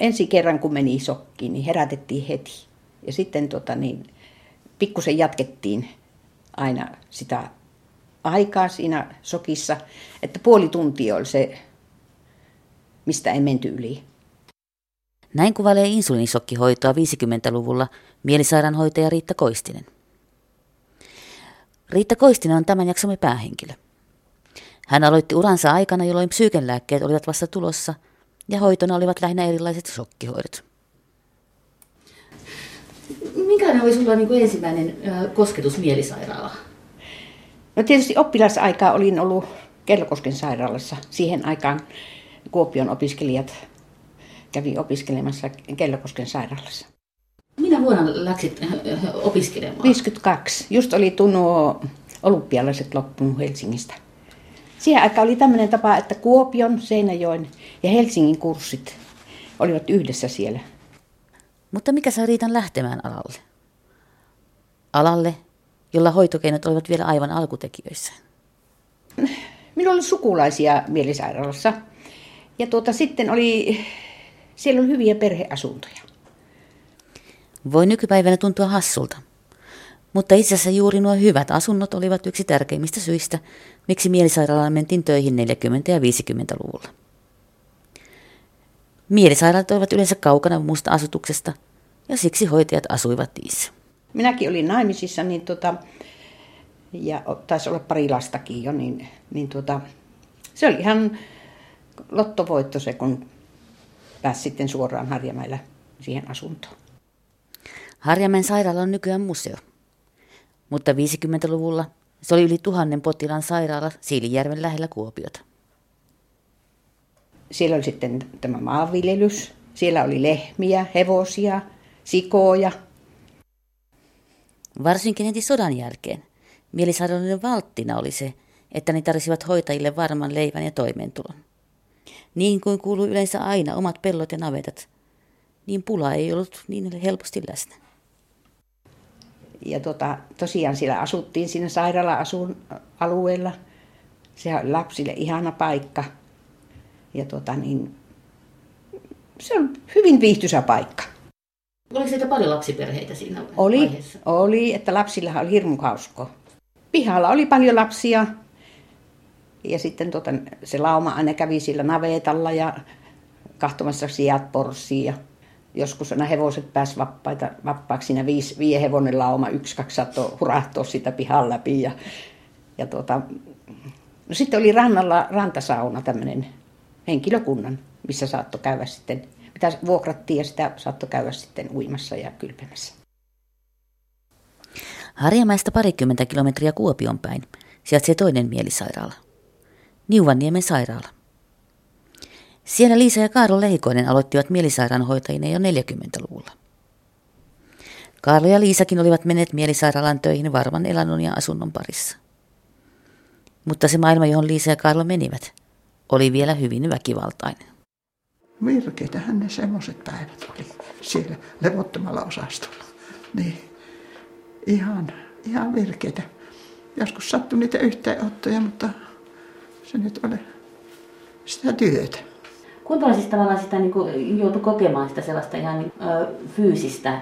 ensi kerran kun meni sokkiin, niin herätettiin heti. Ja sitten tota, niin, pikkusen jatkettiin aina sitä aikaa siinä sokissa, että puoli tuntia oli se, mistä ei menty yli. Näin kuvailee insuliinisokkihoitoa 50-luvulla mielisairaanhoitaja Riitta Koistinen. Riitta Koistinen on tämän jaksomme päähenkilö. Hän aloitti uransa aikana, jolloin psyykenlääkkeet olivat vasta tulossa ja hoitona olivat lähinnä erilaiset shokkihoidot. Minkälainen oli sinulla niin ensimmäinen kosketus mielisairaalaan? No tietysti oppilasaikaa olin ollut Kellokosken sairaalassa. Siihen aikaan Kuopion opiskelijat kävi opiskelemassa Kellokosken sairaalassa. Minä vuonna läksit opiskelemaan? 52. Just oli tunnu olympialaiset loppunut Helsingistä. Siihen aikaan oli tämmöinen tapa, että Kuopion, Seinäjoen ja Helsingin kurssit olivat yhdessä siellä. Mutta mikä sai Riitan lähtemään alalle? Alalle, jolla hoitokeinot olivat vielä aivan alkutekijöissä. Minulla oli sukulaisia mielisairaalassa. Ja tuota, sitten oli, siellä oli hyviä perheasuntoja. Voi nykypäivänä tuntua hassulta. Mutta itse asiassa juuri nuo hyvät asunnot olivat yksi tärkeimmistä syistä, miksi mielisairaalaan mentiin töihin 40- ja 50-luvulla. Mielisairaalat olivat yleensä kaukana muusta asutuksesta, ja siksi hoitajat asuivat niissä. Minäkin olin naimisissa, niin tota, ja taisi olla pari lastakin jo, niin, niin tota, se oli ihan lottovoitto se, kun pääsi sitten suoraan Harjamäellä siihen asuntoon. Harjamäen sairaala on nykyään museo. Mutta 50-luvulla se oli yli tuhannen potilaan sairaala Siilijärven lähellä Kuopiota. Siellä oli sitten tämä maanviljelys. Siellä oli lehmiä, hevosia, sikoja. Varsinkin heti sodan jälkeen mielisairaaloiden valttina oli se, että ne tarvisivat hoitajille varman leivän ja toimeentulon. Niin kuin kuuluu yleensä aina omat pellot ja navetat, niin pula ei ollut niin helposti läsnä ja tota, tosiaan siellä asuttiin siinä sairaala-asun alueella. Se on lapsille ihana paikka. Ja tota, niin, se on hyvin viihtyisä paikka. Oliko siitä paljon lapsiperheitä siinä oli, vaiheessa? Oli, että lapsilla oli hirmu hausko. Pihalla oli paljon lapsia. Ja sitten tota, se lauma aina kävi sillä navetalla ja kahtomassa sijat porsia joskus aina hevoset pääsi vappaita, vappaaksi siinä viisi, viie hevonen lauma, yksi, kaksi saattoi sitä pihan läpi. Ja, ja tuota, no sitten oli rannalla rantasauna tämmöinen henkilökunnan, missä saattoi käydä sitten, mitä vuokrattiin ja sitä saattoi käydä sitten uimassa ja kylpemässä. Harjamäestä parikymmentä kilometriä Kuopion päin sijaitsee toinen mielisairaala. Niuvanniemen sairaala. Siellä Liisa ja Kaarlo Leikoinen aloittivat mielisairaanhoitajina jo 40-luvulla. Kaarlo ja Liisakin olivat menneet mielisairaalan töihin varman elannon ja asunnon parissa. Mutta se maailma, johon Liisa ja Kaarlo menivät, oli vielä hyvin väkivaltainen. Virkeitähän ne semmoiset päivät oli siellä levottomalla osastolla. Niin, ihan, ihan virkeitä. Joskus sattui niitä yhteenottoja, mutta se nyt oli sitä työtä. Kuinka siis tavallaan sitä niin kuin, joutui kokemaan sitä sellaista ihan niin, ö, fyysistä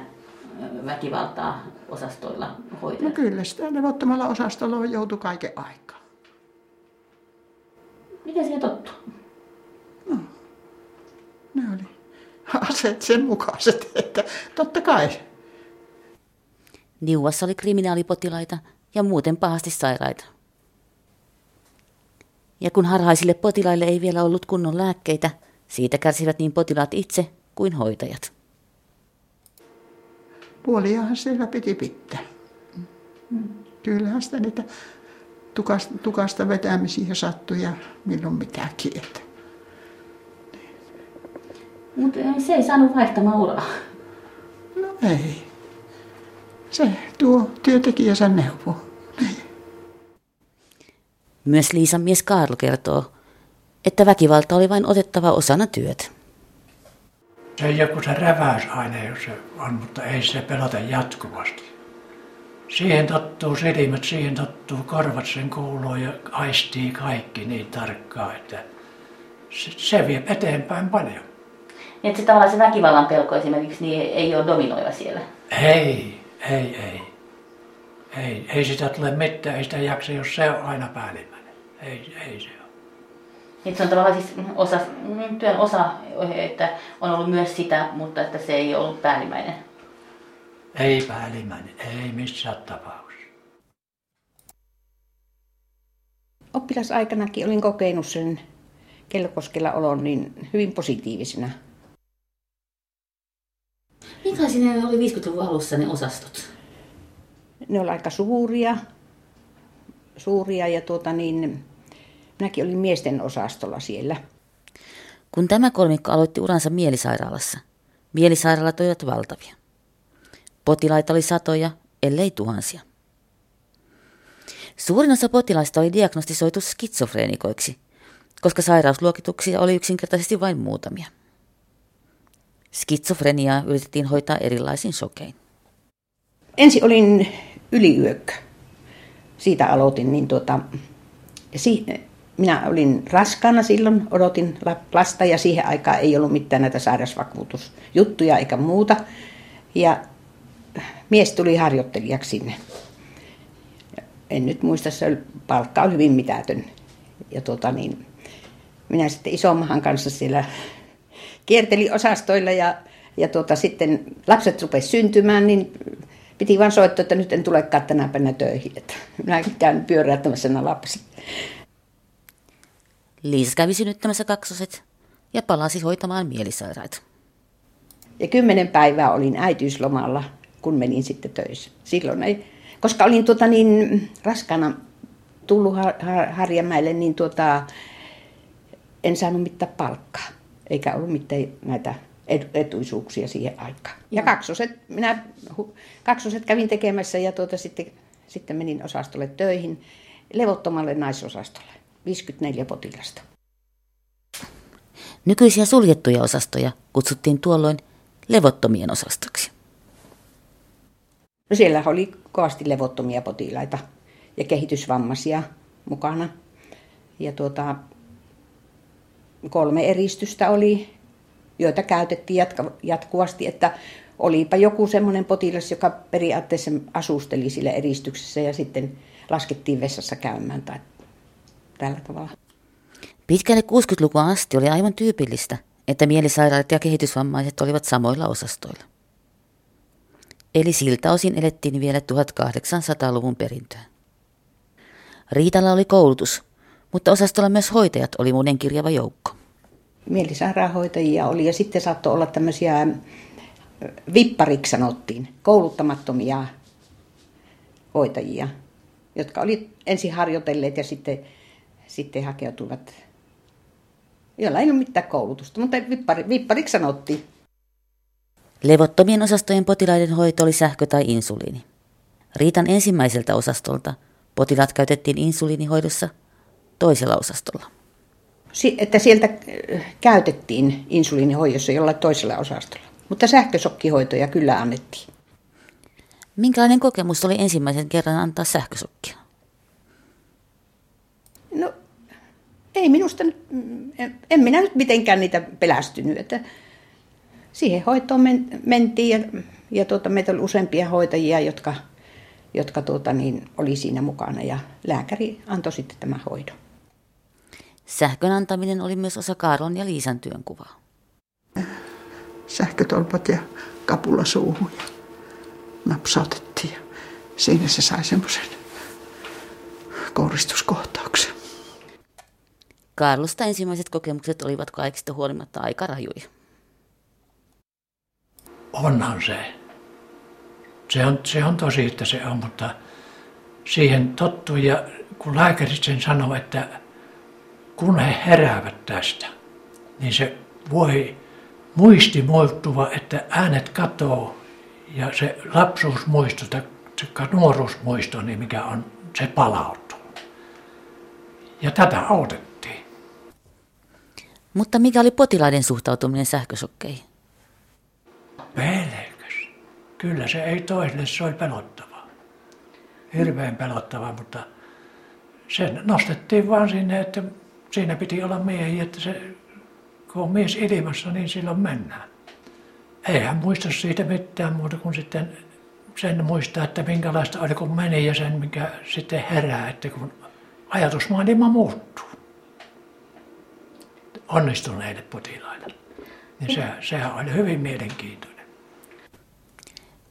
väkivaltaa osastoilla hoitaa? No kyllä, sitä levottomalla osastolla joutui kaiken aikaa. Miten siihen tottu? No, ne oli aseet sen mukaiset, että totta kai. Niuassa oli kriminaalipotilaita ja muuten pahasti sairaita. Ja kun harhaisille potilaille ei vielä ollut kunnon lääkkeitä, siitä kärsivät niin potilaat itse kuin hoitajat. Puoliahan siellä piti pitää. Kyllähän sitä niitä tukasta, tukasta vetämisiä sattui ja milloin mitäkin. Että. Mutta se ei saanut vaihtamaan uraa. No ei. Se tuo työntekijänsä neuvo. Myös Liisan mies Karl kertoo, että väkivalta oli vain otettava osana työtä. Se ei joku se räväysaine, jos se on, mutta ei se pelata jatkuvasti. Siihen tottuu silmät, siihen tottuu korvat, sen kuuluu ja aistii kaikki niin tarkkaan, että se, se vie eteenpäin paljon. Niin että se tavallaan se väkivallan pelko esimerkiksi niin ei ole dominoiva siellä. Ei, ei, ei. Ei, ei sitä tule mitään, ei sitä jaksa, jos se on aina päällimmäinen. Ei, ei se ole. Niin se on tavallaan siis osa, työn osa, että on ollut myös sitä, mutta että se ei ollut päällimmäinen. Ei päällimmäinen, ei missään tapauksessa. Oppilasaikanakin olin kokenut sen Kellokoskella olon niin hyvin positiivisena. Minkälaisia ne oli 50-luvun alussa ne osastot? Ne oli aika suuria, suuria ja tuota niin, minäkin olin miesten osastolla siellä. Kun tämä kolmikko aloitti uransa mielisairaalassa, mielisairaalat olivat valtavia. Potilaita oli satoja, ellei tuhansia. Suurin osa potilaista oli diagnostisoitu skitsofreenikoiksi, koska sairausluokituksia oli yksinkertaisesti vain muutamia. Skitsofreniaa yritettiin hoitaa erilaisin sokein. Ensin olin yliyökkö. Siitä aloitin. Niin tuota, si, minä olin raskaana silloin, odotin lasta ja siihen aikaan ei ollut mitään näitä sairausvakuutusjuttuja eikä muuta. Ja mies tuli harjoittelijaksi sinne. En nyt muista, se palkka oli hyvin mitätön. Ja tuota niin, minä sitten isommahan kanssa siellä kiertelin osastoilla ja, ja tuota, sitten lapset rupesivat syntymään, niin piti vain soittaa, että nyt en tulekaan tänä päivänä töihin. Että minä käyn pyöräyttämässä nämä lapset. Liisa kävi synnyttämässä kaksoset ja palasi hoitamaan mielisairaita. Ja kymmenen päivää olin äitiyslomalla, kun menin sitten töissä. Silloin ei, koska olin tuota niin raskana tullut Harjamäelle, niin tuota, en saanut mitään palkkaa, eikä ollut mitään näitä etuisuuksia siihen aikaan. Ja kaksoset, minä kaksoset kävin tekemässä ja tuota, sitten, sitten menin osastolle töihin, levottomalle naisosastolle, 54 potilasta. Nykyisiä suljettuja osastoja kutsuttiin tuolloin levottomien osastoksi. No siellä oli kovasti levottomia potilaita ja kehitysvammaisia mukana. Ja tuota, kolme eristystä oli, joita käytettiin jatka, jatkuvasti, että olipa joku semmoinen potilas, joka periaatteessa asusteli sille eristyksessä ja sitten laskettiin vessassa käymään tai tällä tavalla. Pitkälle 60-lukua asti oli aivan tyypillistä, että mielisairaat ja kehitysvammaiset olivat samoilla osastoilla. Eli siltä osin elettiin vielä 1800-luvun perintöä. Riitalla oli koulutus, mutta osastolla myös hoitajat oli monen kirjava joukko. Mielisairaanhoitajia oli ja sitten saattoi olla tämmöisiä vippariksi sanottiin, kouluttamattomia hoitajia, jotka oli ensin harjoitelleet ja sitten, sitten hakeutuivat, joilla ei ole mitään koulutusta, mutta vippari, vippariksi sanottiin. Levottomien osastojen potilaiden hoito oli sähkö tai insuliini. Riitan ensimmäiseltä osastolta potilaat käytettiin insuliinihoidossa toisella osastolla. Että sieltä äh, käytettiin insuliinihoidossa jollain toisella osastolla, mutta sähkösokkihoitoja kyllä annettiin. Minkälainen kokemus oli ensimmäisen kerran antaa sähkösokkia? No, ei minusta nyt, en minä nyt mitenkään niitä pelästynyt. Että siihen hoitoon mentiin ja, ja tuota, meitä oli useampia hoitajia, jotka, jotka tuota, niin, oli siinä mukana ja lääkäri antoi sitten tämän hoidon. Sähkön antaminen oli myös osa Kaaron ja Liisan työnkuvaa. Sähkötolpat ja kapula suuhun ja napsautettiin ja siinä se sai semmoisen kouristuskohtauksen. Karlusta ensimmäiset kokemukset olivat kaikista huolimatta aika rajuja. Onhan se. Se on, se on tosi, että se on, mutta siihen tottui ja kun lääkärit sen sanoo, että kun he heräävät tästä, niin se voi muisti muuttuva, että äänet katoo ja se lapsuusmuisto, se nuoruusmuisto, niin mikä on, se palautuu. Ja tätä autettiin. Mutta mikä oli potilaiden suhtautuminen sähkösokkeihin? Pelkäs. Kyllä se ei toiselle, se oli pelottavaa. Hirveän pelottavaa, mutta sen nostettiin vaan sinne, että siinä piti olla miehiä, että se kun on mies ilmassa, niin silloin mennään. Ei hän muista siitä mitään muuta kuin sitten sen muistaa, että minkälaista oli kun meni ja sen mikä sitten herää, että kun ajatusmaailma muuttuu onnistuneille potilaille. Niin se, sehän oli hyvin mielenkiintoinen.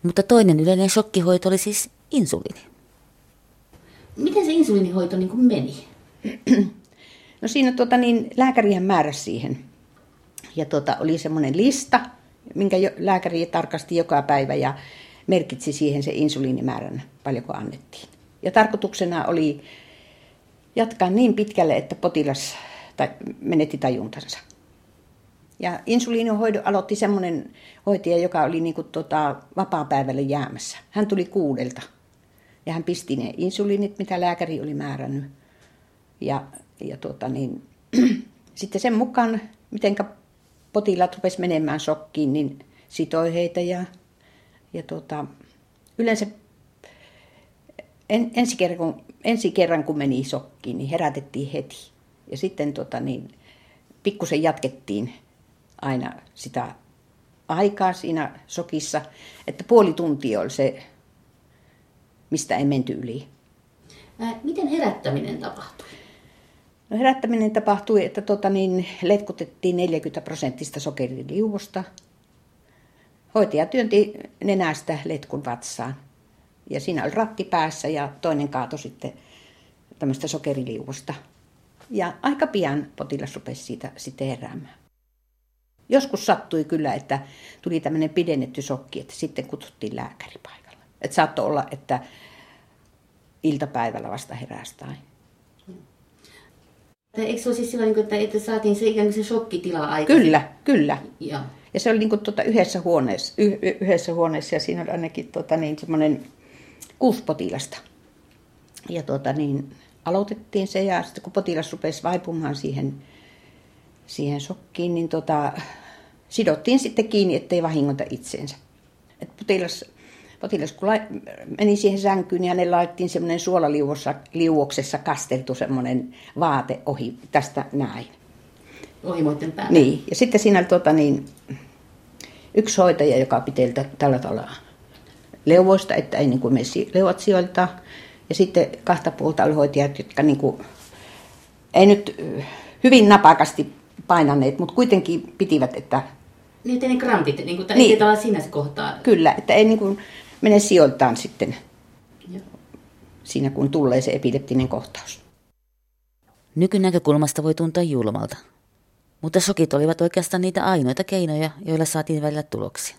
Mutta toinen yleinen shokkihoito oli siis insuliini. Miten se insuliinihoito niin kuin meni? No siinä tuota, niin, lääkärihän määräsi siihen. Ja tuota, oli semmoinen lista, minkä jo, lääkäri tarkasti joka päivä ja merkitsi siihen se insuliinimäärän, paljonko annettiin. Ja tarkoituksena oli jatkaa niin pitkälle, että potilas tai menetti tajuntansa. Ja insuliinihoidon aloitti semmoinen hoitaja, joka oli niin kuin tota, vapaa-päivälle jäämässä. Hän tuli kuudelta ja hän pisti ne insuliinit, mitä lääkäri oli määrännyt. Ja, ja tuota, niin, sitten sen mukaan, miten potilaat rupesivat menemään shokkiin, niin sitoi heitä ja, ja tuota, yleensä en, ensi, kerran, kun, ensi kerran kun meni shokkiin, niin herätettiin heti. Ja sitten tota, niin, pikkusen jatkettiin aina sitä aikaa siinä sokissa, että puoli tuntia oli se, mistä ei menty yli. Miten herättäminen tapahtui? No herättäminen tapahtui, että tota niin, letkutettiin 40 prosenttista sokeriliuosta. Hoitaja työnti nenästä letkun vatsaan. Ja siinä oli ratti päässä ja toinen kaato sitten tämmöistä sokeriliuosta. Ja aika pian potilas rupesi siitä sitten heräämään. Joskus sattui kyllä, että tuli tämmöinen pidennetty sokki, että sitten kutsuttiin lääkäri paikalle. Että saattoi olla, että iltapäivällä vasta heräsi tai Eikö se ole siis sillä, että, että saatiin se ikään kuin se shokkitila aika? Kyllä, kyllä. Ja, ja se oli niin kuin tuota yhdessä, huoneessa, y- yhdessä huoneessa ja siinä oli ainakin tuota niin, semmoinen kuusi potilasta. Ja tuota niin, aloitettiin se ja sitten kun potilas rupesi vaipumaan siihen, siihen shokkiin, niin tuota, sidottiin sitten kiinni, ettei vahingota itseensä. Et potilas potilas kun meni siihen sänkyyn, niin hänelle laitettiin semmoinen suolaliuoksessa kasteltu semmoinen vaate ohi tästä näin. Ohimoiden päällä? Niin, ja sitten siinä oli tuota, niin, yksi hoitaja, joka piteli tällä tavalla leuvoista, että ei niin kuin mene leuat sijoilta. Ja sitten kahta puolta oli hoitajat, jotka niin kuin, ei nyt hyvin napakasti painaneet, mutta kuitenkin pitivät, että... Niin, että ne krampit, niin kuin, niin. ei siinä se kohtaa. Kyllä, että ei niin kuin, mene sijoiltaan sitten Joo. siinä, kun tulee se epileptinen kohtaus. Nykynäkökulmasta voi tuntua julmalta, mutta sokit olivat oikeastaan niitä ainoita keinoja, joilla saatiin välillä tuloksia.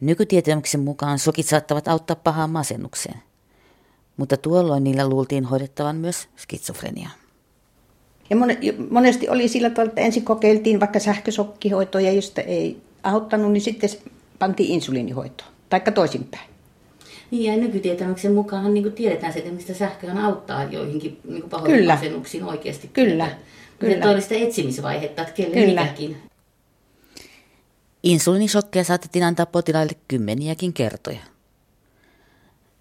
Nykytietämyksen mukaan sokit saattavat auttaa pahaan masennukseen, mutta tuolloin niillä luultiin hoidettavan myös skitsofreniaa. Ja monesti oli sillä tavalla, että ensin kokeiltiin vaikka sähkösokkihoitoja, josta ei auttanut, niin sitten pantiin insuliinihoitoon, taikka toisinpäin. Niin ja nykytietämyksen mukaan niin tiedetään se, että mistä sähköhän auttaa joihinkin niin pahoihin masennuksiin oikeasti. Kyllä. Kyllä. Kyllä. sitä etsimisvaihetta, että kelle Kyllä. mikäkin. Insuliinisokkeja saatettiin antaa potilaille kymmeniäkin kertoja.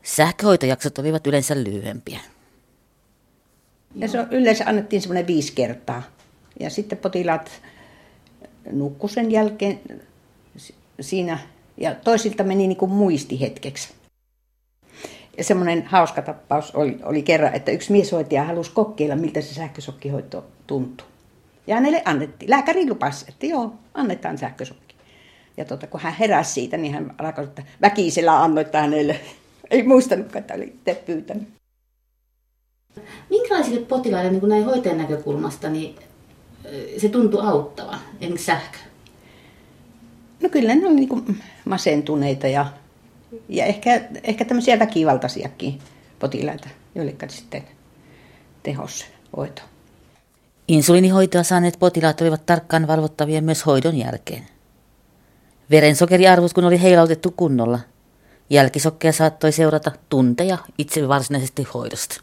Sähköhoitojaksot olivat yleensä lyhyempiä. Ja se yleensä annettiin semmoinen viisi kertaa. Ja sitten potilaat nukku sen jälkeen siinä, ja toisilta meni niin kuin muisti hetkeksi. Ja semmoinen hauska tappaus oli, oli kerran, että yksi mieshoitaja halusi kokeilla, miltä se sähkösokkihoito tuntuu. Ja hänelle annettiin. Lääkäri lupasi, että joo, annetaan sähkösokki. Ja tota, kun hän heräsi siitä, niin hän alkoi, että väkisellä annoittaa hänelle. Ei muistanutkaan, että oli itse pyytänyt. Minkälaisille potilaille niin näin hoitajan näkökulmasta niin se tuntui auttavan, esimerkiksi sähkö? No kyllä ne on niin masentuneita ja, ja ehkä, ehkä tämmöisiä väkivaltaisiakin potilaita, joille sitten tehossa hoito. Insuliinihoitoa saaneet potilaat olivat tarkkaan valvottavia myös hoidon jälkeen. Verensokeriarvot kun oli heilautettu kunnolla, jälkisokkeja saattoi seurata tunteja itse varsinaisesti hoidosta.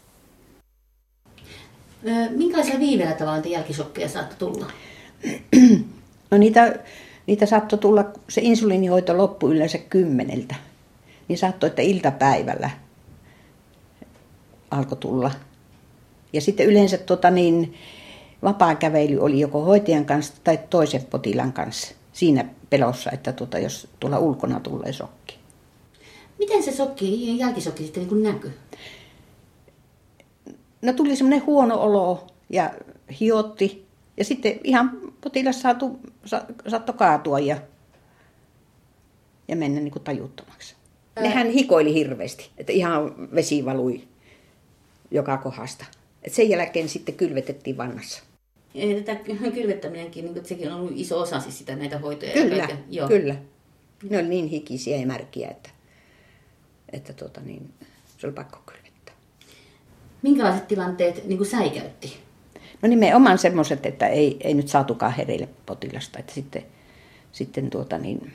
Minkälaisia viiveellä tavalla jälkisokkeja saattoi tulla? No niitä Niitä saattoi tulla, se insuliinihoito loppui yleensä kymmeneltä. Niin saattoi, että iltapäivällä alkoi tulla. Ja sitten yleensä tota niin, vapaa kävely oli joko hoitajan kanssa tai toisen potilaan kanssa siinä pelossa, että tuota, jos tuolla ulkona tulee sokki. Miten se sokki, jälkisokki sitten niin näkyy? No tuli semmoinen huono olo ja hiotti. Ja sitten ihan potilas saatu, sa, saattoi kaatua ja, ja mennä niin kuin tajuttomaksi. Nehän hikoili hirveästi, että ihan vesi valui joka kohdasta. Et sen jälkeen sitten kylvetettiin vannassa. Tätä kylvettäminenkin, niin sekin on ollut iso osa siis sitä näitä hoitoja. Kyllä, Joo. kyllä. Ne oli niin hikisiä ja märkiä, että, että tuota niin, se oli pakko kylvettää. Minkälaiset tilanteet niin kuin säikäytti? No nimenomaan semmoiset, että ei, ei nyt saatukaan hereille potilasta, että sitten, sitten tuota niin,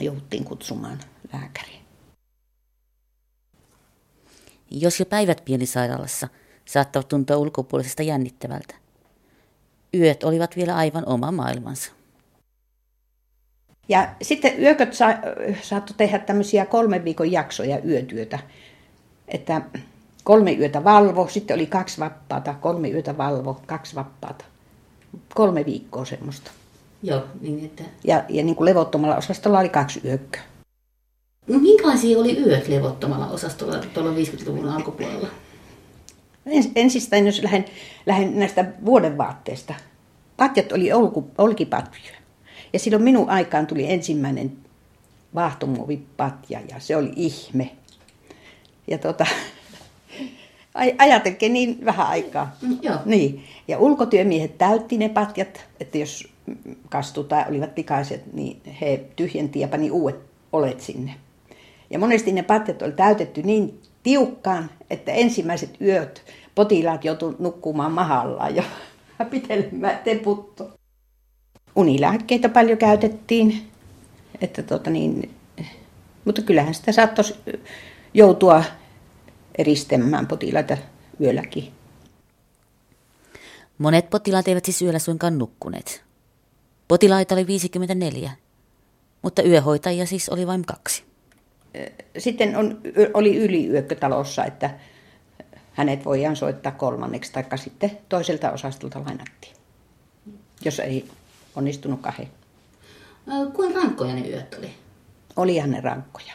jouduttiin kutsumaan lääkäriin. Jos jo päivät pienisairaalassa saattavat tuntua ulkopuolisesta jännittävältä, yöt olivat vielä aivan oma maailmansa. Ja sitten yököt sa- saattoi tehdä tämmöisiä kolmen viikon jaksoja yötyötä. Että kolme yötä valvo, sitten oli kaksi vapaata, kolme yötä valvo, kaksi vapaata. Kolme viikkoa semmoista. Joo, niin että... Ja, ja niin kuin levottomalla osastolla oli kaksi yökköä. No, minkälaisia oli yöt levottomalla osastolla tuolla 50-luvun alkupuolella? Ensistään, jos lähden, lähden näistä vuodenvaatteista. Patjat oli olku, olkipatjoja. Ja silloin minun aikaan tuli ensimmäinen vaahtomuovipatja ja se oli ihme. Ja tota, ajatelkin niin vähän aikaa. Mm, joo. Niin. Ja ulkotyömiehet täytti ne patjat, että jos kastu tai olivat likaiset, niin he tyhjenti ja pani uudet olet sinne. Ja monesti ne patjat oli täytetty niin tiukkaan, että ensimmäiset yöt potilaat joutuivat nukkumaan mahallaan jo pitelemään teputto. Unilääkkeitä paljon käytettiin, että tota niin, mutta kyllähän sitä saattoi joutua eristämään potilaita yölläkin. Monet potilaat eivät siis yöllä suinkaan nukkuneet. Potilaita oli 54, mutta yöhoitajia siis oli vain kaksi sitten on, oli yliyökkötalossa, että hänet voidaan soittaa kolmanneksi, tai sitten toiselta osastolta lainattiin, jos ei onnistunut kahden. Kuinka rankkoja ne yöt oli? Olihan ne rankkoja.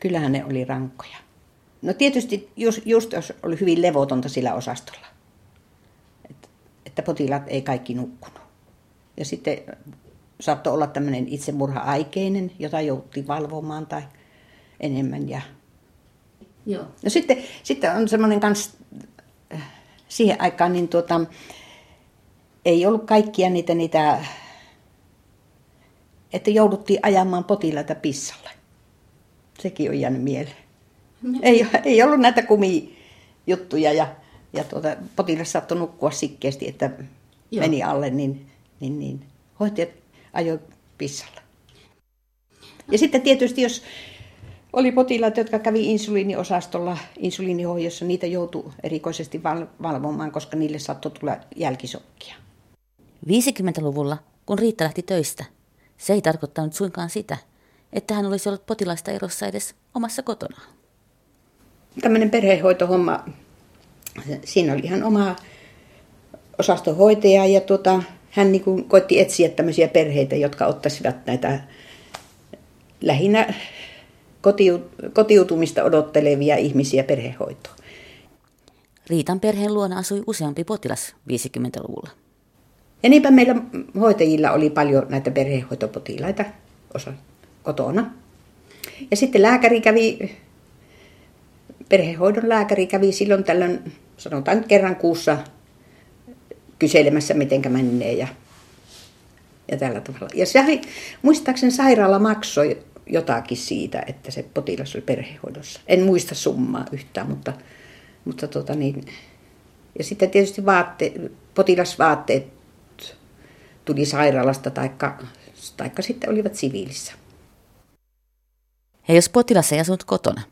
Kyllähän ne oli rankkoja. No tietysti just, just jos oli hyvin levotonta sillä osastolla, että, että potilaat ei kaikki nukkunut. Ja sitten saattoi olla tämmöinen itsemurha-aikeinen, jota jouttiin valvomaan tai enemmän. Ja... Joo. No sitten, sitten on semmoinen kans, äh, siihen aikaan niin tuota, ei ollut kaikkia niitä, niitä, että jouduttiin ajamaan potilaita pissalle. Sekin on jäänyt mieleen. No. Ei, ei ollut näitä kumijuttuja ja, ja tuota, potilas saattoi nukkua sikkeästi, että Joo. meni alle, niin, niin, niin hoitajat ajoi pissalle. Ja sitten tietysti, jos oli potilaita, jotka kävi insuliiniosastolla insuliinihoidossa, niitä joutui erikoisesti val- valvomaan, koska niille saattoi tulla jälkisokkia. 50-luvulla, kun Riitta lähti töistä, se ei tarkoittanut suinkaan sitä, että hän olisi ollut potilaista erossa edes omassa kotonaan. Tämmöinen perhehoitohomma, siinä oli ihan oma osastohoitaja ja tuota, hän niin kuin koitti etsiä tämmöisiä perheitä, jotka ottaisivat näitä lähinnä kotiutumista odottelevia ihmisiä perhehoitoon. Riitan perheen luona asui useampi potilas 50-luvulla. Ja niinpä meillä hoitajilla oli paljon näitä perhehoitopotilaita osa kotona. Ja sitten lääkäri kävi, perhehoidon lääkäri kävi silloin tällöin, sanotaan kerran kuussa kyselemässä, miten menee ja, ja tällä tavalla. Ja se, muistaakseni sairaala maksoi jotakin siitä, että se potilas oli perhehoidossa. En muista summaa yhtään, mutta, mutta tota niin. Ja sitten tietysti vaatte, potilasvaatteet tuli sairaalasta taikka, taikka sitten olivat siviilissä. Ja jos potilas ei asunut kotona,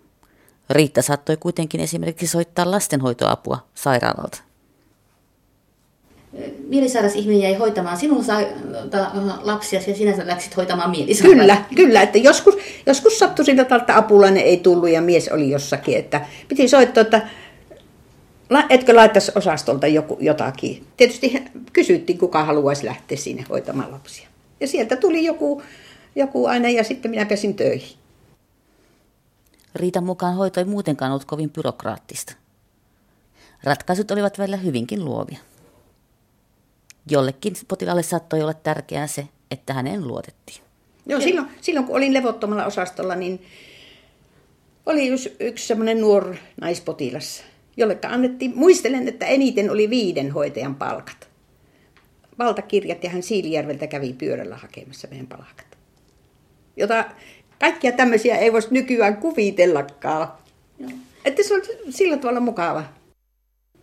Riitta saattoi kuitenkin esimerkiksi soittaa lastenhoitoapua sairaalalta mielisairas ihminen jäi hoitamaan sinun sa- lapsia ja sinä läksit hoitamaan mielisairas. Kyllä, kyllä. Että joskus, joskus sattui sillä tavalla, että apulainen ei tullut ja mies oli jossakin. Että piti soittaa, että etkö laittaisi osastolta joku, jotakin? Tietysti kysyttiin, kuka haluaisi lähteä sinne hoitamaan lapsia. Ja sieltä tuli joku, joku aina ja sitten minä pesin töihin. Riitan mukaan hoito ei muutenkaan ollut kovin byrokraattista. Ratkaisut olivat välillä hyvinkin luovia. Jollekin potilaalle saattoi olla tärkeää se, että häneen luotettiin. Joo, silloin, silloin kun olin levottomalla osastolla, niin oli yksi, yksi semmoinen nuori naispotilas, jolle annettiin, muistelen, että eniten oli viiden hoitajan palkat. Valtakirjat ja hän Siilijärveltä kävi pyörällä hakemassa meidän palkat. Jota kaikkia tämmöisiä ei voisi nykyään kuvitellakaan. Joo. Että se on sillä tavalla mukava.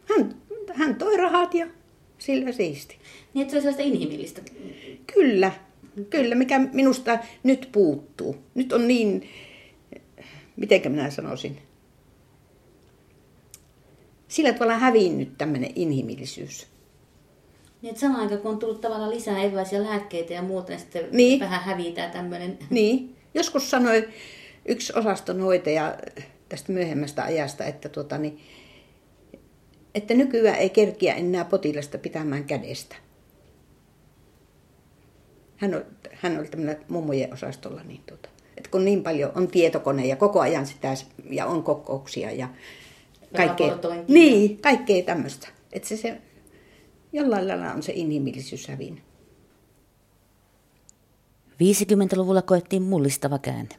Hän, hän toi rahat ja sillä siisti. Niin, että se oli sellaista inhimillistä. Kyllä, kyllä, mikä minusta nyt puuttuu. Nyt on niin, mitenkä minä sanoisin, sillä tavalla hävinnyt tämmöinen inhimillisyys. Niin, että samaan aikaan kun on tullut tavallaan lisää erilaisia lääkkeitä ja muuta, niin sitten niin. vähän hävitää tämmöinen. Niin. Joskus sanoi yksi osastonhoitaja tästä myöhemmästä ajasta, että, tuota, niin, että nykyään ei kerkiä enää potilasta pitämään kädestä. Hän oli, hän oli tämmöinen mummojen osastolla, niin tuota, että kun niin paljon on tietokone ja koko ajan sitä ja on kokouksia ja kaikkea, niin, kaikkea tämmöistä. Että se, se jollain lailla on se inhimillisyys hävinnyt. 50-luvulla koettiin mullistava käänne.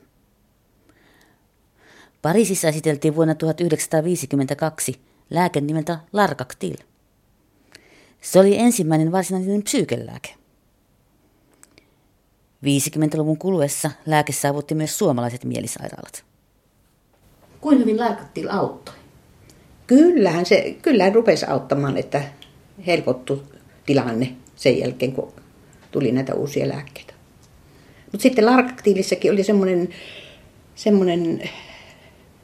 Pariisissa esiteltiin vuonna 1952 lääke nimeltä Larkaktil. Se oli ensimmäinen varsinainen psyykelääke. 50-luvun kuluessa lääke saavutti myös suomalaiset mielisairaalat. Kuinka hyvin Larkaktil auttoi? Kyllähän se kyllä rupesi auttamaan, että helpottui tilanne sen jälkeen, kun tuli näitä uusia lääkkeitä. Mutta sitten larkaktiilissakin oli semmoinen, semmoinen,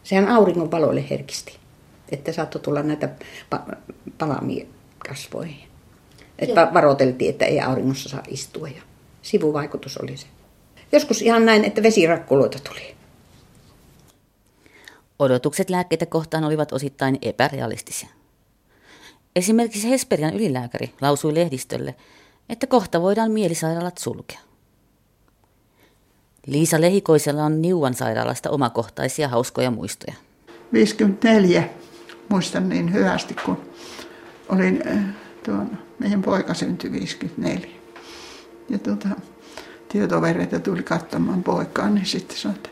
sehän auringon valoille herkisti, että saattoi tulla näitä pa- palamia kasvoihin. Että varoiteltiin, että ei auringossa saa istua ja sivuvaikutus oli se. Joskus ihan näin, että vesirakkuloita tuli. Odotukset lääkkeitä kohtaan olivat osittain epärealistisia. Esimerkiksi Hesperian ylilääkäri lausui lehdistölle, että kohta voidaan mielisairaalat sulkea. Liisa Lehikoisella on Niuan sairaalasta omakohtaisia hauskoja muistoja. 54 muistan niin hyvästi, kun olin äh, tuon, meidän poika syntyi 54. Ja tuota, työtovereita tuli katsomaan poikaa, niin sitten sanoi, että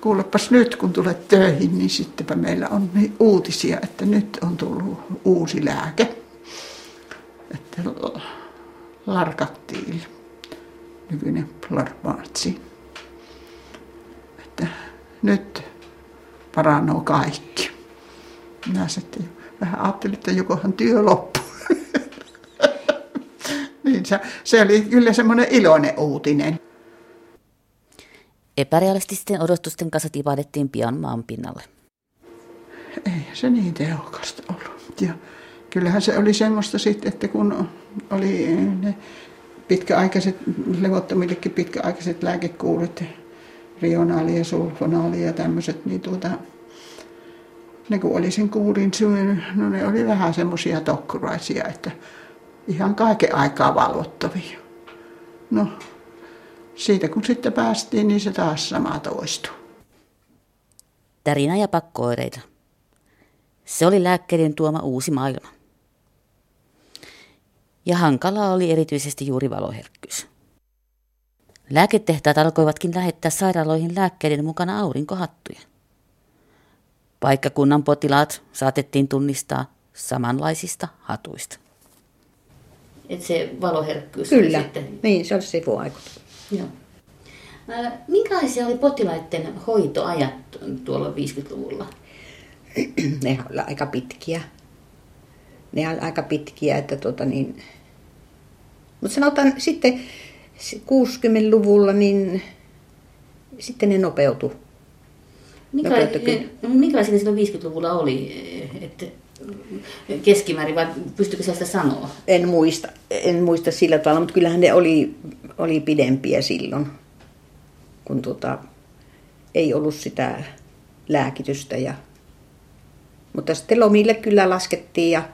kuulepas nyt kun tulet töihin, niin sittenpä meillä on niin uutisia, että nyt on tullut uusi lääke. Että larkattiin nykyinen plarmaatsi. Että nyt paranoo kaikki. Minä sitten vähän ajattelin, että jokohan työ loppuu. niin se, se oli kyllä semmoinen iloinen uutinen. Epärealististen odotusten kanssa tipahdettiin pian maan pinnalle. Ei se niin tehokasta ollut. Ja kyllähän se oli semmoista sitten, että kun oli ne pitkäaikaiset, levottomillekin pitkäaikaiset lääkekuurit, rionaali ja sulfonaali ja tämmöiset, niin tuota, ne kun oli sen kuurin syönyt, no ne oli vähän semmoisia tokkuraisia, että ihan kaiken aikaa valvottavia. No, siitä kun sitten päästiin, niin se taas sama toistui. Tärinä ja pakkooireita. Se oli lääkkeiden tuoma uusi maailma. Ja hankalaa oli erityisesti juuri valoherkkyys. Lääketehtaat alkoivatkin lähettää sairaaloihin lääkkeiden mukana aurinkohattuja. Paikkakunnan potilaat saatettiin tunnistaa samanlaisista hatuista. Et se valoherkkyys Kyllä, sitten... niin se on sivuvaikutus. Joo. Minkälaisia oli potilaiden hoitoajat tuolla 50-luvulla? ne oli aika pitkiä. Ne oli aika pitkiä, että tuota niin... Mutta sanotaan sitten 60-luvulla, niin sitten ne nopeutui. Minkälaisia silloin 50-luvulla oli? Että keskimäärin vai pystyykö sitä sanoa? En muista, en muista sillä tavalla, mutta kyllähän ne oli, oli pidempiä silloin, kun tota, ei ollut sitä lääkitystä. Ja... Mutta sitten lomille kyllä laskettiin ja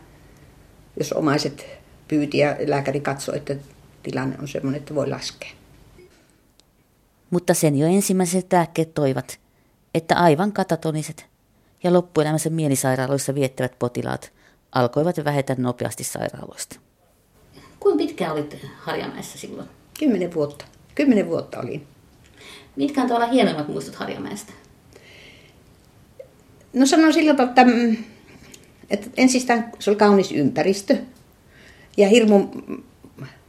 jos omaiset pyyti ja lääkäri katsoi, että tilanne on sellainen, että voi laskea. Mutta sen jo ensimmäiset lääkkeet toivat, että aivan katatoniset ja loppuelämänsä mielisairaaloissa viettävät potilaat alkoivat vähetä nopeasti sairaaloista. Kuinka pitkään olit Harjamäessä silloin? Kymmenen vuotta. Kymmenen vuotta olin. Mitkä on tuolla hienoimmat muistot Harjamäestä? No sanon sillä tavalla, että, mm, että ensistään se oli kaunis ympäristö ja hirmu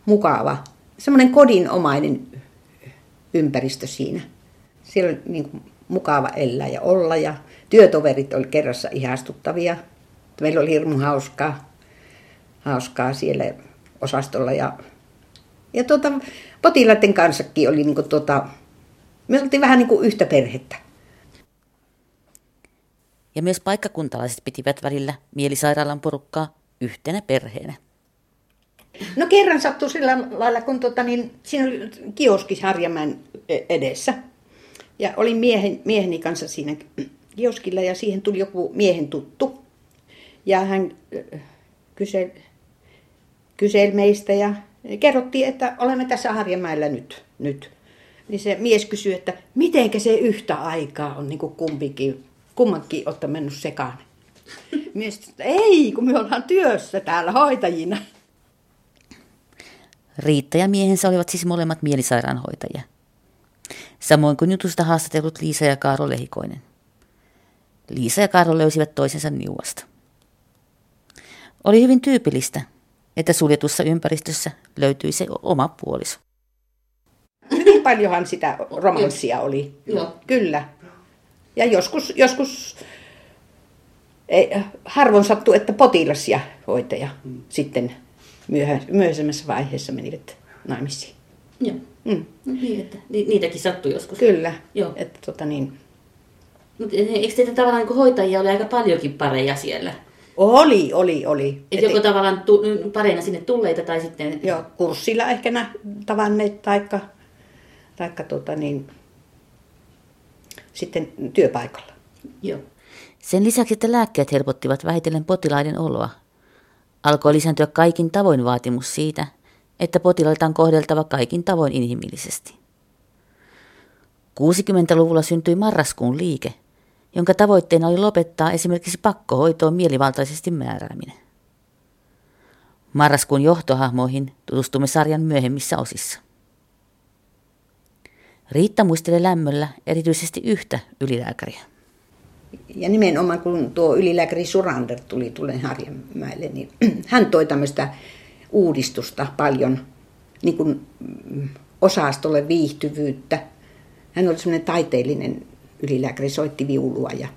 mukava. Semmoinen kodinomainen ympäristö siinä. Siellä oli niin kuin mukava elää ja olla ja työtoverit oli kerrassa ihastuttavia. Meillä oli hirmu hauskaa, hauskaa siellä osastolla ja, ja tuota, potilaiden kanssakin oli niin kuin tuota, me oltiin vähän niin kuin yhtä perhettä. Ja myös paikkakuntalaiset pitivät välillä mielisairaalan porukkaa yhtenä perheenä. No kerran sattui sillä lailla, kun tota, niin, siinä oli kioski Harjamäen edessä. Ja olin miehen, mieheni kanssa siinä kioskilla ja siihen tuli joku miehen tuttu. Ja hän kyseli, kyseli meistä ja kerrottiin, että olemme tässä Harjamäellä nyt. nyt. Niin se mies kysyi, että mitenkä se yhtä aikaa on niin kuin kumpikin, kummankin ottaa mennyt sekaan. Mies että ei, kun me ollaan työssä täällä hoitajina. Riitta ja miehensä olivat siis molemmat mielisairaanhoitajia. Samoin kuin jutusta haastatellut Liisa ja Kaaro Lehikoinen. Liisa ja Kaaro löysivät toisensa niuasta. Oli hyvin tyypillistä, että suljetussa ympäristössä löytyi se oma puoliso. Hyvin paljonhan sitä romanssia oli. Joo. Kyllä. Ja joskus, joskus ei, harvoin sattui, että potilas ja hoitaja mm. sitten myöhä, myöhemmässä vaiheessa menivät naimisiin. Joo. Mm. No niin, että ni- niitäkin sattui joskus. Kyllä. Joo. Että, tota niin. Mutta eikö teitä tavallaan niin hoitajia oli aika paljonkin pareja siellä? Oli, oli, oli. Et joko tavallaan tu- pareina sinne tulleita tai sitten... Joo, kurssilla ehkä nä, tavanneet, taikka, taikka tota niin, sitten työpaikalla. Joo. Sen lisäksi, että lääkkeet helpottivat vähitellen potilaiden oloa, alkoi lisääntyä kaikin tavoin vaatimus siitä, että potilaita on kohdeltava kaikin tavoin inhimillisesti. 60-luvulla syntyi marraskuun liike, jonka tavoitteena oli lopettaa esimerkiksi pakkohoitoon mielivaltaisesti määrääminen. Marraskuun johtohahmoihin tutustumme sarjan myöhemmissä osissa. Riitta muistelee lämmöllä erityisesti yhtä ylilääkäriä. Ja nimenomaan kun tuo ylilääkäri Surander tuli Tulen Harjamäelle, niin hän toi tämmöistä uudistusta paljon niin kuin osastolle viihtyvyyttä. Hän oli semmoinen taiteellinen ylilääkäri, soitti viulua ja,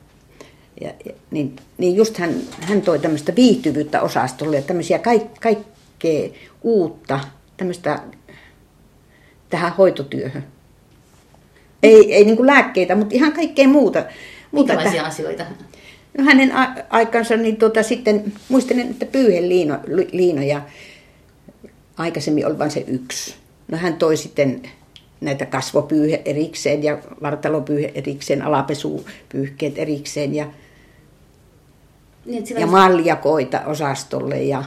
ja, ja niin, niin just hän, hän toi tämmöistä viihtyvyyttä osastolle ja tämmöisiä kaik, kaikkea uutta tämmöistä tähän hoitotyöhön. Ei, ei niin kuin lääkkeitä, mutta ihan kaikkea muuta. muuta Minkälaisia tähän. asioita? No hänen aikansa, niin tuota, sitten muistelen, että pyyheliino liino ja aikaisemmin oli vain se yksi. No hän toi sitten näitä kasvopyyhe erikseen ja vartalopyyhe erikseen, alapesupyyhkeet erikseen ja, Niin, ja olisi maljakoita osastolle. Ja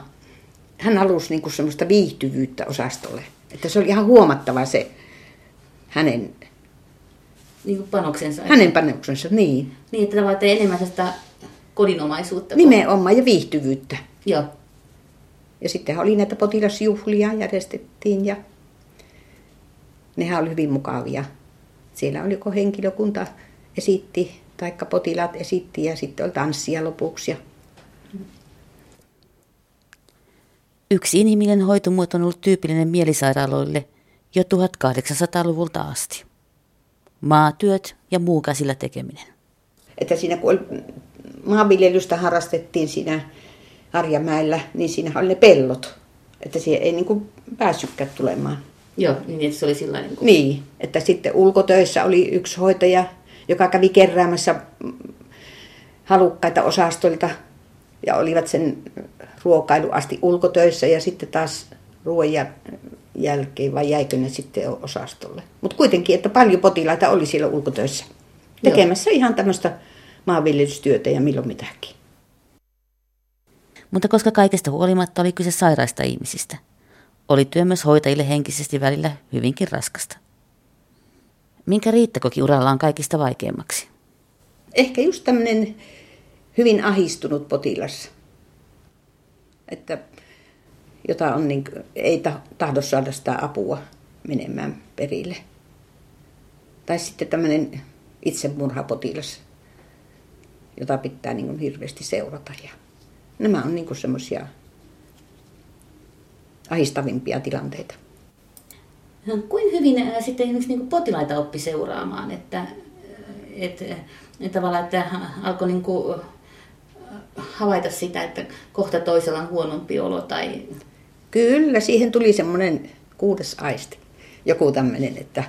hän halusi niin kuin semmoista viihtyvyyttä osastolle. Että se oli ihan huomattava se hänen, niin kuin panoksensa. hänen panoksensa. Niin, Niin, että tavallaan enemmän sitä kodinomaisuutta. nimenomaan ja viihtyvyyttä. Joo. Ja sitten oli näitä potilasjuhlia järjestettiin ja nehän oli hyvin mukavia. Siellä oli joko henkilökunta esitti, taikka potilaat esitti ja sitten oli tanssia lopuksi. Ja Yksi inhimillinen hoitomuoto on ollut tyypillinen mielisairaaloille jo 1800-luvulta asti. Maatyöt ja muu käsillä tekeminen. että siinä kun oli, maanviljelystä harrastettiin siinä Harjamäellä, niin siinä oli ne pellot. Että siihen ei niin kuin päässytkään tulemaan. Joo, niin että se oli sillä niin kuin... Niin, että sitten ulkotöissä oli yksi hoitaja, joka kävi keräämässä halukkaita osastolta ja olivat sen ruokailu asti ulkotöissä ja sitten taas ruoan jäl- jälkeen vai jäikö ne sitten osastolle. Mutta kuitenkin, että paljon potilaita oli siellä ulkotöissä tekemässä ihan tämmöistä maanviljelystyötä ja milloin mitäkin. Mutta koska kaikesta huolimatta oli kyse sairaista ihmisistä, oli työ myös hoitajille henkisesti välillä hyvinkin raskasta. Minkä Riitta koki urallaan kaikista vaikeimmaksi? Ehkä just tämmöinen hyvin ahistunut potilas, että jota on niin, ei tahdo saada sitä apua menemään perille. Tai sitten tämmöinen itsemurhapotilas, jota pitää niin hirveästi seurata. Ja nämä on niin semmoisia ahistavimpia tilanteita. No, kuin hyvin äh, sitten esimerkiksi niin potilaita oppi seuraamaan, että, että, että tavallaan että alkoi niin kuin äh, havaita sitä, että kohta toisella on huonompi olo tai... Kyllä, siihen tuli semmoinen kuudes aisti, joku tämmöinen, että...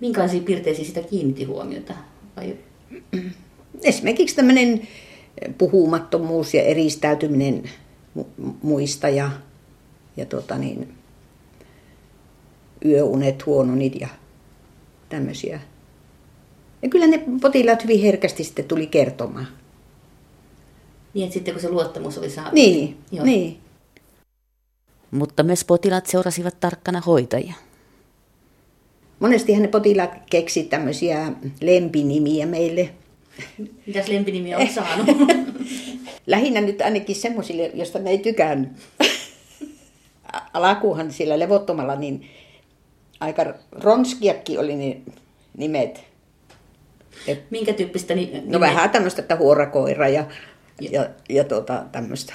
Minkälaisiin piirteisiin sitä kiinnitti huomiota? Vai... Esimerkiksi tämmöinen puhumattomuus ja eristäytyminen muista ja, ja tota niin, yöunet huononit ja tämmöisiä. Ja kyllä ne potilaat hyvin herkästi sitten tuli kertomaan. Niin, että sitten kun se luottamus oli saatu. Niin, Joo. niin. Mutta myös potilaat seurasivat tarkkana hoitajia. Monestihan ne potilaat keksi tämmöisiä lempinimiä meille. Mitäs lempinimiä on saanut? Lähinnä nyt ainakin semmoisille, josta ne ei tykännyt. Alakuhan sillä levottomalla, niin aika ronskiakin oli ne nimet. Et, Minkä tyyppistä ni- nimeä? No vähän tämmöistä, että huorakoira ja, ja, ja, ja tuota, tämmöistä.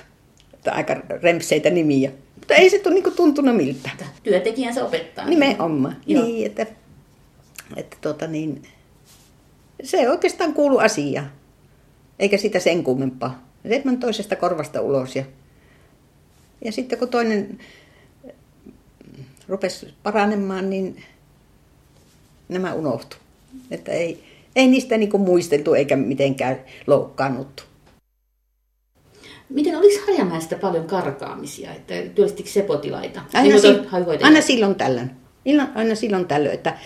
Aika rempseitä nimiä. Mutta ei se niinku tuntunut miltä. Työntekijänsä opettaa. Nimenomaan. Niin, että, että tuota niin, se oikeastaan kuulu asiaan. Eikä sitä sen kummempaa. Redman toisesta korvasta ulos. Ja, ja sitten kun toinen rupesi paranemaan, niin nämä unohtu. Että ei, ei niistä niin muisteltu eikä mitenkään loukkaannuttu. Miten olisi Harjamäestä paljon karkaamisia, että työllistikö se potilaita? Aina, si- aina silloin tällöin. Aina silloin tällöin, että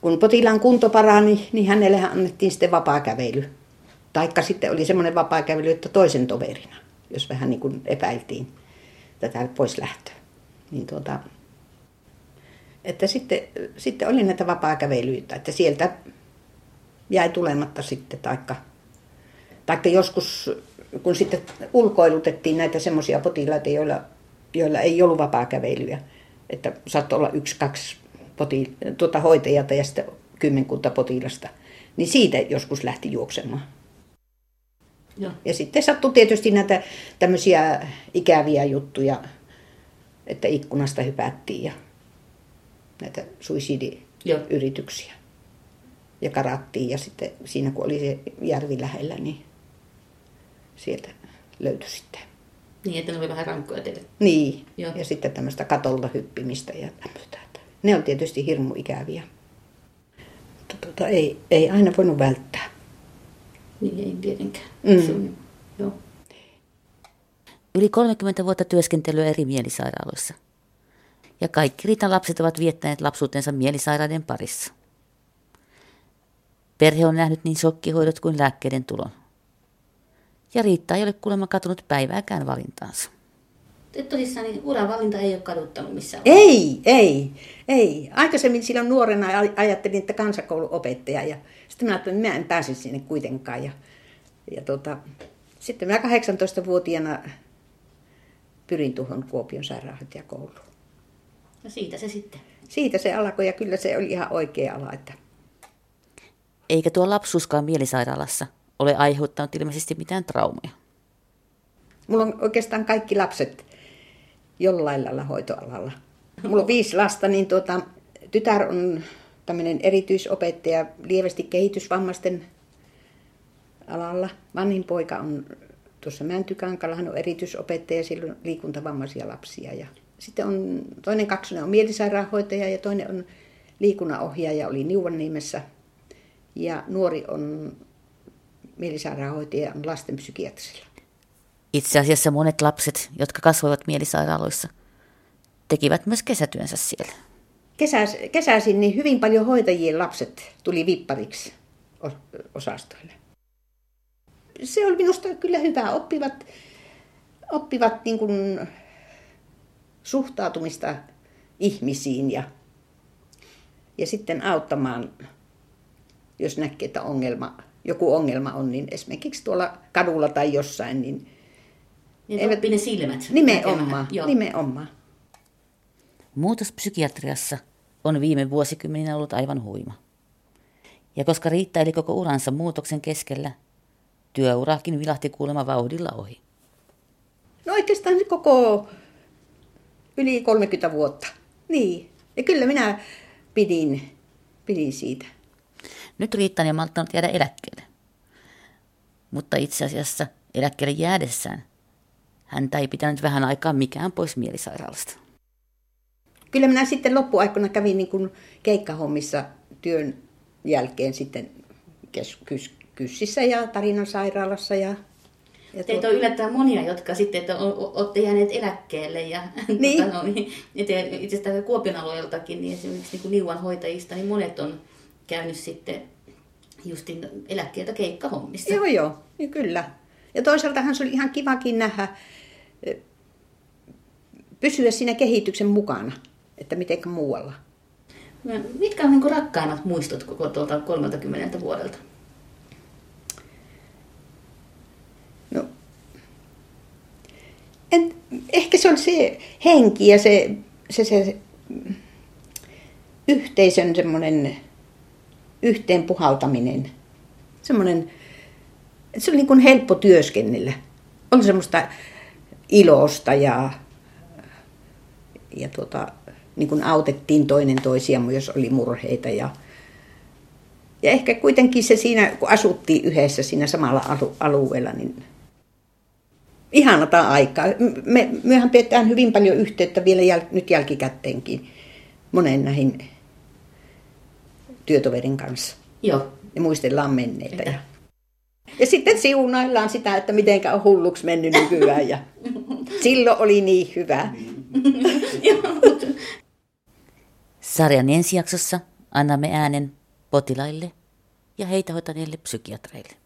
kun potilaan kunto parani, niin hänelle annettiin sitten vapaa kävely. Taikka sitten oli semmoinen vapaa kävely, että toisen toverina, jos vähän niin kuin epäiltiin tätä pois lähtöä. Niin tuota, että sitten, sitten oli näitä vapaa-kävelyitä, että sieltä jäi tulematta sitten, taikka, taikka joskus, kun sitten ulkoilutettiin näitä semmoisia potilaita, joilla, joilla ei ollut vapaa-kävelyä, että saattoi olla yksi, kaksi poti, tuota hoitajata ja sitten kymmenkunta potilasta, niin siitä joskus lähti juoksemaan. Joo. Ja sitten sattui tietysti näitä tämmöisiä ikäviä juttuja, että ikkunasta hypättiin ja näitä suicidiyrityksiä. Ja karattiin ja sitten siinä kun oli se järvi lähellä, niin sieltä löytyi sitten. Niin, että ne oli vähän rankkoja teille. Niin, Joo. ja sitten tämmöistä katolta hyppimistä ja tämmöistä. Ne on tietysti hirmu ikäviä. Mutta tuota, ei, ei aina voinut välttää. Niin ei tietenkään. Mm. Se on, joo. Yli 30 vuotta työskentelyä eri mielisairaaloissa. Ja kaikki Riitan lapset ovat viettäneet lapsuutensa mielisairaiden parissa. Perhe on nähnyt niin sokkihoidot kuin lääkkeiden tulon. Ja Riitta ei ole kuulemma katunut päivääkään valintaansa. Tosissaan niin uravalinta ei ole kaduttanut missään Ei, ei, ei. Aikaisemmin silloin nuorena ajattelin, että kansakouluopettaja ja sitten mä ajattelin, että mä en pääse sinne kuitenkaan. Ja, ja tota, sitten mä 18-vuotiaana pyrin tuohon Kuopion sairaanhoitajakouluun. No siitä se sitten. Siitä se alkoi ja kyllä se oli ihan oikea ala. Että... Eikä tuo lapsuuskaan mielisairaalassa ole aiheuttanut ilmeisesti mitään traumaja. Mulla on oikeastaan kaikki lapset jollain lailla hoitoalalla. Mulla on viisi lasta, niin tuota, tytär on tämmöinen erityisopettaja lievästi kehitysvammaisten alalla. Vanhin poika on tuossa Mäntykankalla, hän on erityisopettaja, sillä on liikuntavammaisia lapsia. Ja sitten on, toinen kaksonen on mielisairaanhoitaja ja toinen on liikunnanohjaaja, oli Niuvanniemessä. Ja nuori on mielisairaanhoitaja on lastenpsykiatrisilla. Itse asiassa monet lapset, jotka kasvoivat mielisairaaloissa, tekivät myös kesätyönsä siellä. Kesäs, kesäisin niin hyvin paljon hoitajien lapset tuli vippariksi osastoille. se oli minusta kyllä hyvä. Oppivat, oppivat niin kuin suhtautumista ihmisiin ja, ja sitten auttamaan, jos näkee, että ongelma, joku ongelma on, niin esimerkiksi tuolla kadulla tai jossain, niin Niin eivät, ne silmät. Nimenomaan, nimenomaan. Muutos psykiatriassa on viime vuosikymmeninä ollut aivan huima. Ja koska Riitta eli koko uransa muutoksen keskellä, työurakin vilahti kuulemma vauhdilla ohi. No oikeastaan koko yli 30 vuotta. Niin. Ja kyllä minä pidin, pidin siitä. Nyt Riitta on malttanut jäädä eläkkeelle. Mutta itse asiassa eläkkeelle jäädessään häntä ei pitänyt vähän aikaa mikään pois mielisairaalasta. Kyllä minä sitten loppuaikana kävin niin kuin keikkahommissa työn jälkeen sitten kes- kys- Kyssissä ja Tarinan sairaalassa. Ja, ja Teitä on yllättävän monia, jotka sitten, että olette jääneet eläkkeelle. Ja, niin. tota, no, niin, itse asiassa Kuopion alueeltakin, niin esimerkiksi niin kuin Niuan hoitajista, niin monet on käynyt sitten justin eläkkeeltä keikkahommissa. Joo, joo, niin kyllä. Ja toisaaltahan se oli ihan kivakin nähdä, pysyä siinä kehityksen mukana, että miten muualla. Mitkä on niin rakkaimmat muistot koko tuolta 30 vuodelta? No, en, ehkä se on se henki ja se, se, se yhteisön semmoinen yhteen puhaltaminen. Semmoinen, se oli niin kuin helppo työskennellä. Oli semmoista ilosta ja, ja tuota, niin kuin autettiin toinen toisiamme, jos oli murheita. Ja, ja ehkä kuitenkin se siinä, kun asuttiin yhdessä siinä samalla alueella, niin ihanata aikaa. Me, mehän pidetään hyvin paljon yhteyttä vielä jäl, nyt jälkikäteenkin monen näihin työtoverin kanssa. Joo. Ja muistellaan menneitä. Ja, ja sitten siunaillaan sitä, että mitenkä on hulluksi mennyt nykyään. Ja silloin oli niin hyvä. Sarjan ensi jaksossa annamme äänen potilaille ja heitä hoitaneille psykiatreille.